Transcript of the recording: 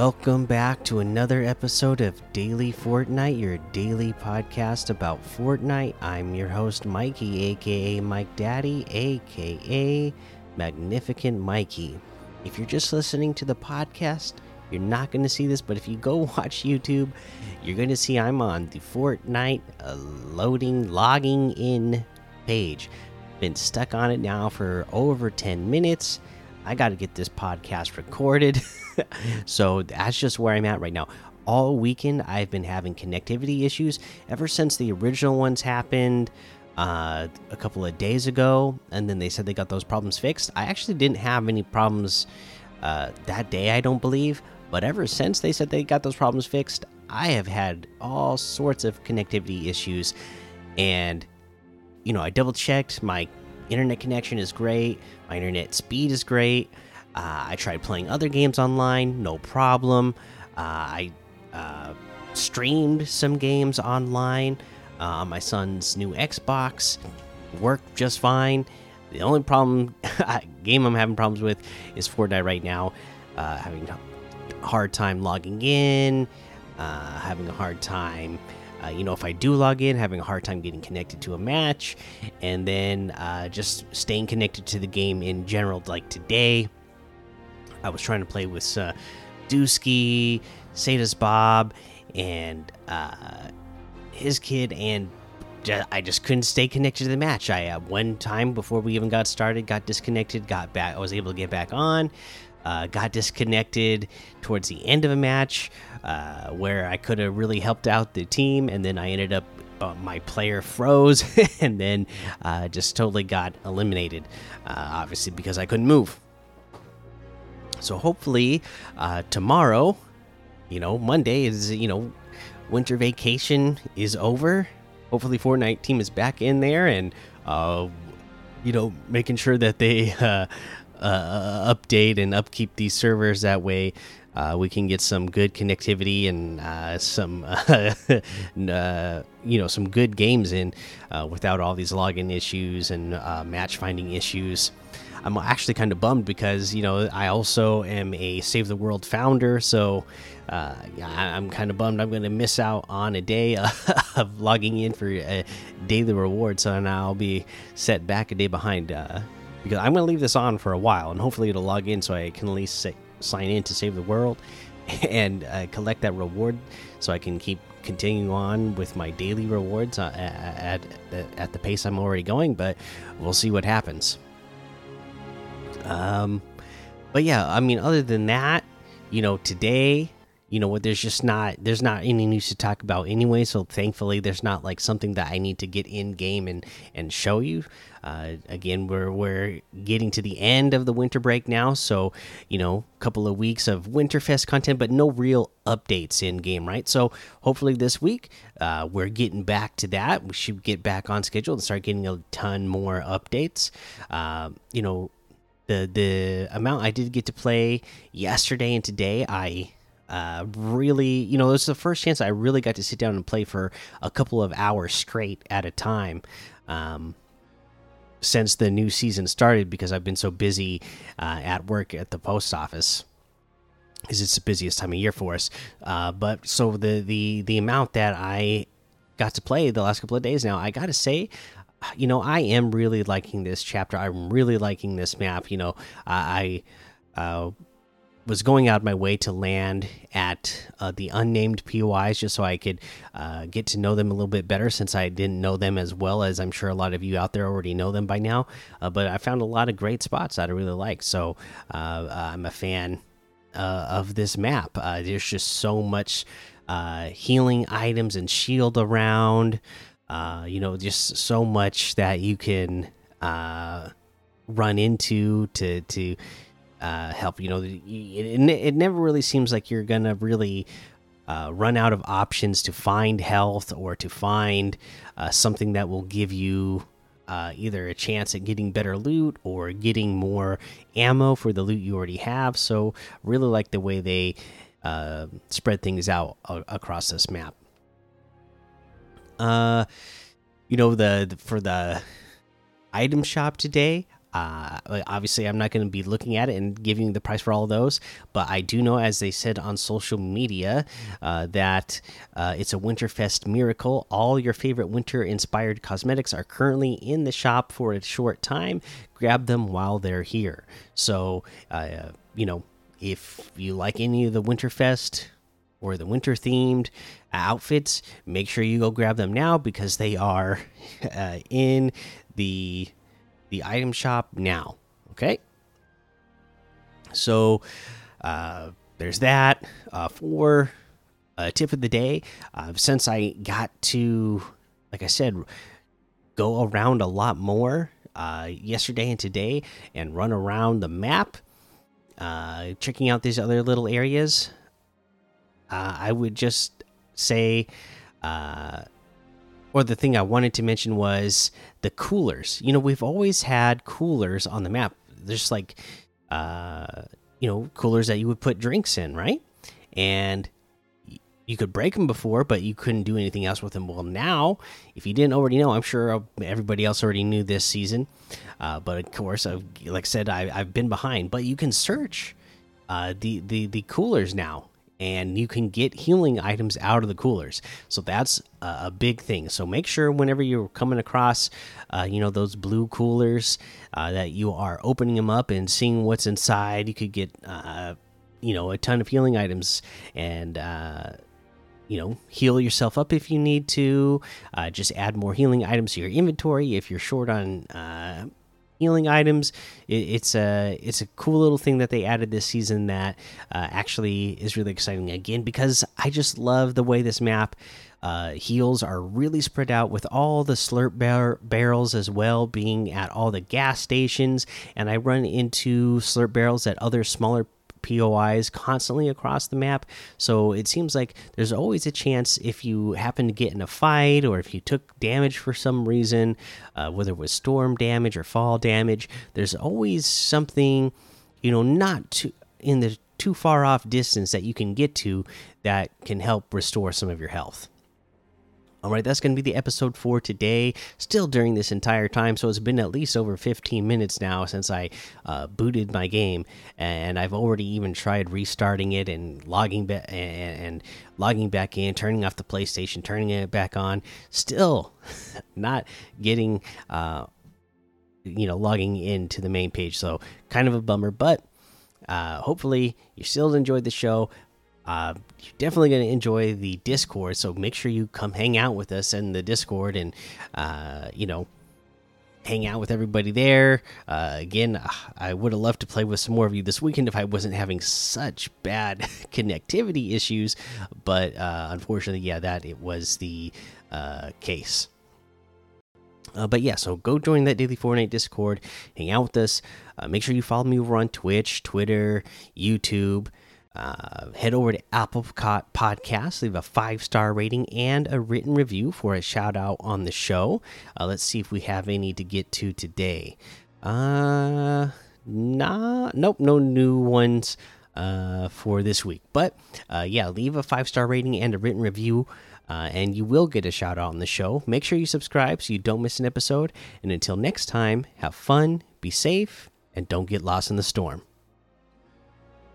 Welcome back to another episode of Daily Fortnite, your daily podcast about Fortnite. I'm your host, Mikey, aka Mike Daddy, aka Magnificent Mikey. If you're just listening to the podcast, you're not going to see this, but if you go watch YouTube, you're going to see I'm on the Fortnite uh, loading, logging in page. Been stuck on it now for over 10 minutes. I got to get this podcast recorded. so that's just where I'm at right now. All weekend, I've been having connectivity issues ever since the original ones happened uh, a couple of days ago, and then they said they got those problems fixed. I actually didn't have any problems uh, that day, I don't believe, but ever since they said they got those problems fixed, I have had all sorts of connectivity issues, and you know, I double checked my internet connection is great, my internet speed is great. Uh, I tried playing other games online, no problem. Uh, I uh, streamed some games online on my son's new Xbox, worked just fine. The only problem game I'm having problems with is Fortnite right now. Uh, having a hard time logging in, uh, having a hard time uh, you know, if I do log in, having a hard time getting connected to a match, and then uh, just staying connected to the game in general. Like today, I was trying to play with uh, Dusky, Sada's Bob, and uh, his kid, and I just couldn't stay connected to the match. I uh, one time before we even got started, got disconnected, got back. I was able to get back on. Uh, got disconnected towards the end of a match uh, where I could have really helped out the team, and then I ended up uh, my player froze and then uh, just totally got eliminated, uh, obviously because I couldn't move. So hopefully uh, tomorrow, you know, Monday is you know winter vacation is over. Hopefully Fortnite team is back in there and you know making sure that they uh, update and upkeep these servers. That way, uh, we can get some good connectivity and uh, some, uh, you know, some good games in uh, without all these login issues and uh, match finding issues. I'm actually kind of bummed because you know I also am a Save the World founder, so uh, I'm kind of bummed I'm going to miss out on a day of logging in for a daily reward. So now I'll be set back a day behind uh, because I'm going to leave this on for a while and hopefully it'll log in so I can at least sign in to save the world and uh, collect that reward so I can keep continuing on with my daily rewards uh, at, at, at the pace I'm already going. But we'll see what happens. Um, but yeah, I mean, other than that, you know, today you know what there's just not there's not any news to talk about anyway so thankfully there's not like something that i need to get in game and and show you. Uh, again we're we're getting to the end of the winter break now so you know a couple of weeks of winterfest content but no real updates in game right? So hopefully this week uh, we're getting back to that. We should get back on schedule and start getting a ton more updates. Uh, you know the the amount i did get to play yesterday and today i uh, really, you know, this is the first chance I really got to sit down and play for a couple of hours straight at a time. Um, since the new season started, because I've been so busy uh, at work at the post office, because it's the busiest time of year for us. Uh, but so the the the amount that I got to play the last couple of days now, I got to say, you know, I am really liking this chapter. I'm really liking this map. You know, I. Uh, was going out my way to land at uh, the unnamed POIs just so I could uh, get to know them a little bit better since I didn't know them as well as I'm sure a lot of you out there already know them by now. Uh, but I found a lot of great spots that I really like. So uh, I'm a fan uh, of this map. There's just so much healing items and shield around. You know, just so much that you can uh, run into to to uh, help. You know, it, it, never really seems like you're gonna really uh, run out of options to find health or to find uh, something that will give you uh, either a chance at getting better loot or getting more ammo for the loot you already have. So, really like the way they uh, spread things out across this map. Uh, you know the, for the item shop today Uh, obviously, I'm not going to be looking at it and giving the price for all those, but I do know, as they said on social media, uh, that uh, it's a Winterfest miracle. All your favorite winter inspired cosmetics are currently in the shop for a short time. Grab them while they're here. So, uh, you know, if you like any of the Winterfest or the winter themed outfits, make sure you go grab them now because they are uh, in the the item shop now. Okay. So uh, there's that. Uh, for a tip of the day, uh, since I got to, like I said, go around a lot more uh, yesterday and today and run around the map, uh, checking out these other little areas, uh, I would just say uh, or the thing I wanted to mention was the coolers. You know, we've always had coolers on the map. There's like, uh, you know, coolers that you would put drinks in, right? And you could break them before, but you couldn't do anything else with them. Well, now, if you didn't already know, I'm sure everybody else already knew this season. Uh, but of course, I've, like I said, I, have been behind. But you can search uh, the the the coolers now, and you can get healing items out of the coolers. So that's a, big thing. So make sure whenever you're coming across, uh, you know, those blue coolers, uh, that you are opening them up and seeing what's inside. You could get, uh, you know, a ton of healing items and, uh, you know, heal yourself up if you need to. Uh, just add more healing items to your inventory if you're short on healing items. It, it's a it's a cool little thing that they added this season that uh, actually is really exciting again because I just love the way this map. Uh, heals are really spread out with all the slurp bar barrels as well being at all the gas stations and i run into slurp barrels at other smaller POIs constantly across the map. So it seems like there's always a chance if you happen to get in a fight or if you took damage for some reason, uh, whether it was storm damage or fall damage, there's always something, you know, not too in the too far off distance that you can get to that can help restore some of your health. All right, that's going to be the episode for today. Still during this entire time, so it's been at least over 15 minutes now since I uh, booted my game, and I've already even tried restarting it and logging back and, logging back in, turning off the PlayStation, turning it back on. Still, not getting, uh, you know, logging into the main page. So kind of a bummer, but uh, hopefully you still enjoyed the show. Uh, you're definitely going to enjoy the Discord. So make sure you come hang out with us in the Discord and, uh, you know, hang out with everybody there. Uh, again, I would have loved to play with some more of you this weekend if I wasn't having such bad connectivity issues. But uh, unfortunately, yeah, that it was the uh, case. Uh, but yeah, so go join that daily Fortnite Discord, hang out with us. Uh, make sure you follow me over on Twitch, Twitter, YouTube. Uh, head over to Apple Podcasts, leave a five star rating and a written review for a shout out on the show. Uh, let's see if we have any to get to today. Uh, nah, nope, no new ones uh, for this week. But uh, yeah, leave a five star rating and a written review. Uh, and you will get a shout out on the show. Make sure you subscribe so you don't miss an episode. And until next time, have fun, be safe, and don't get lost in the storm.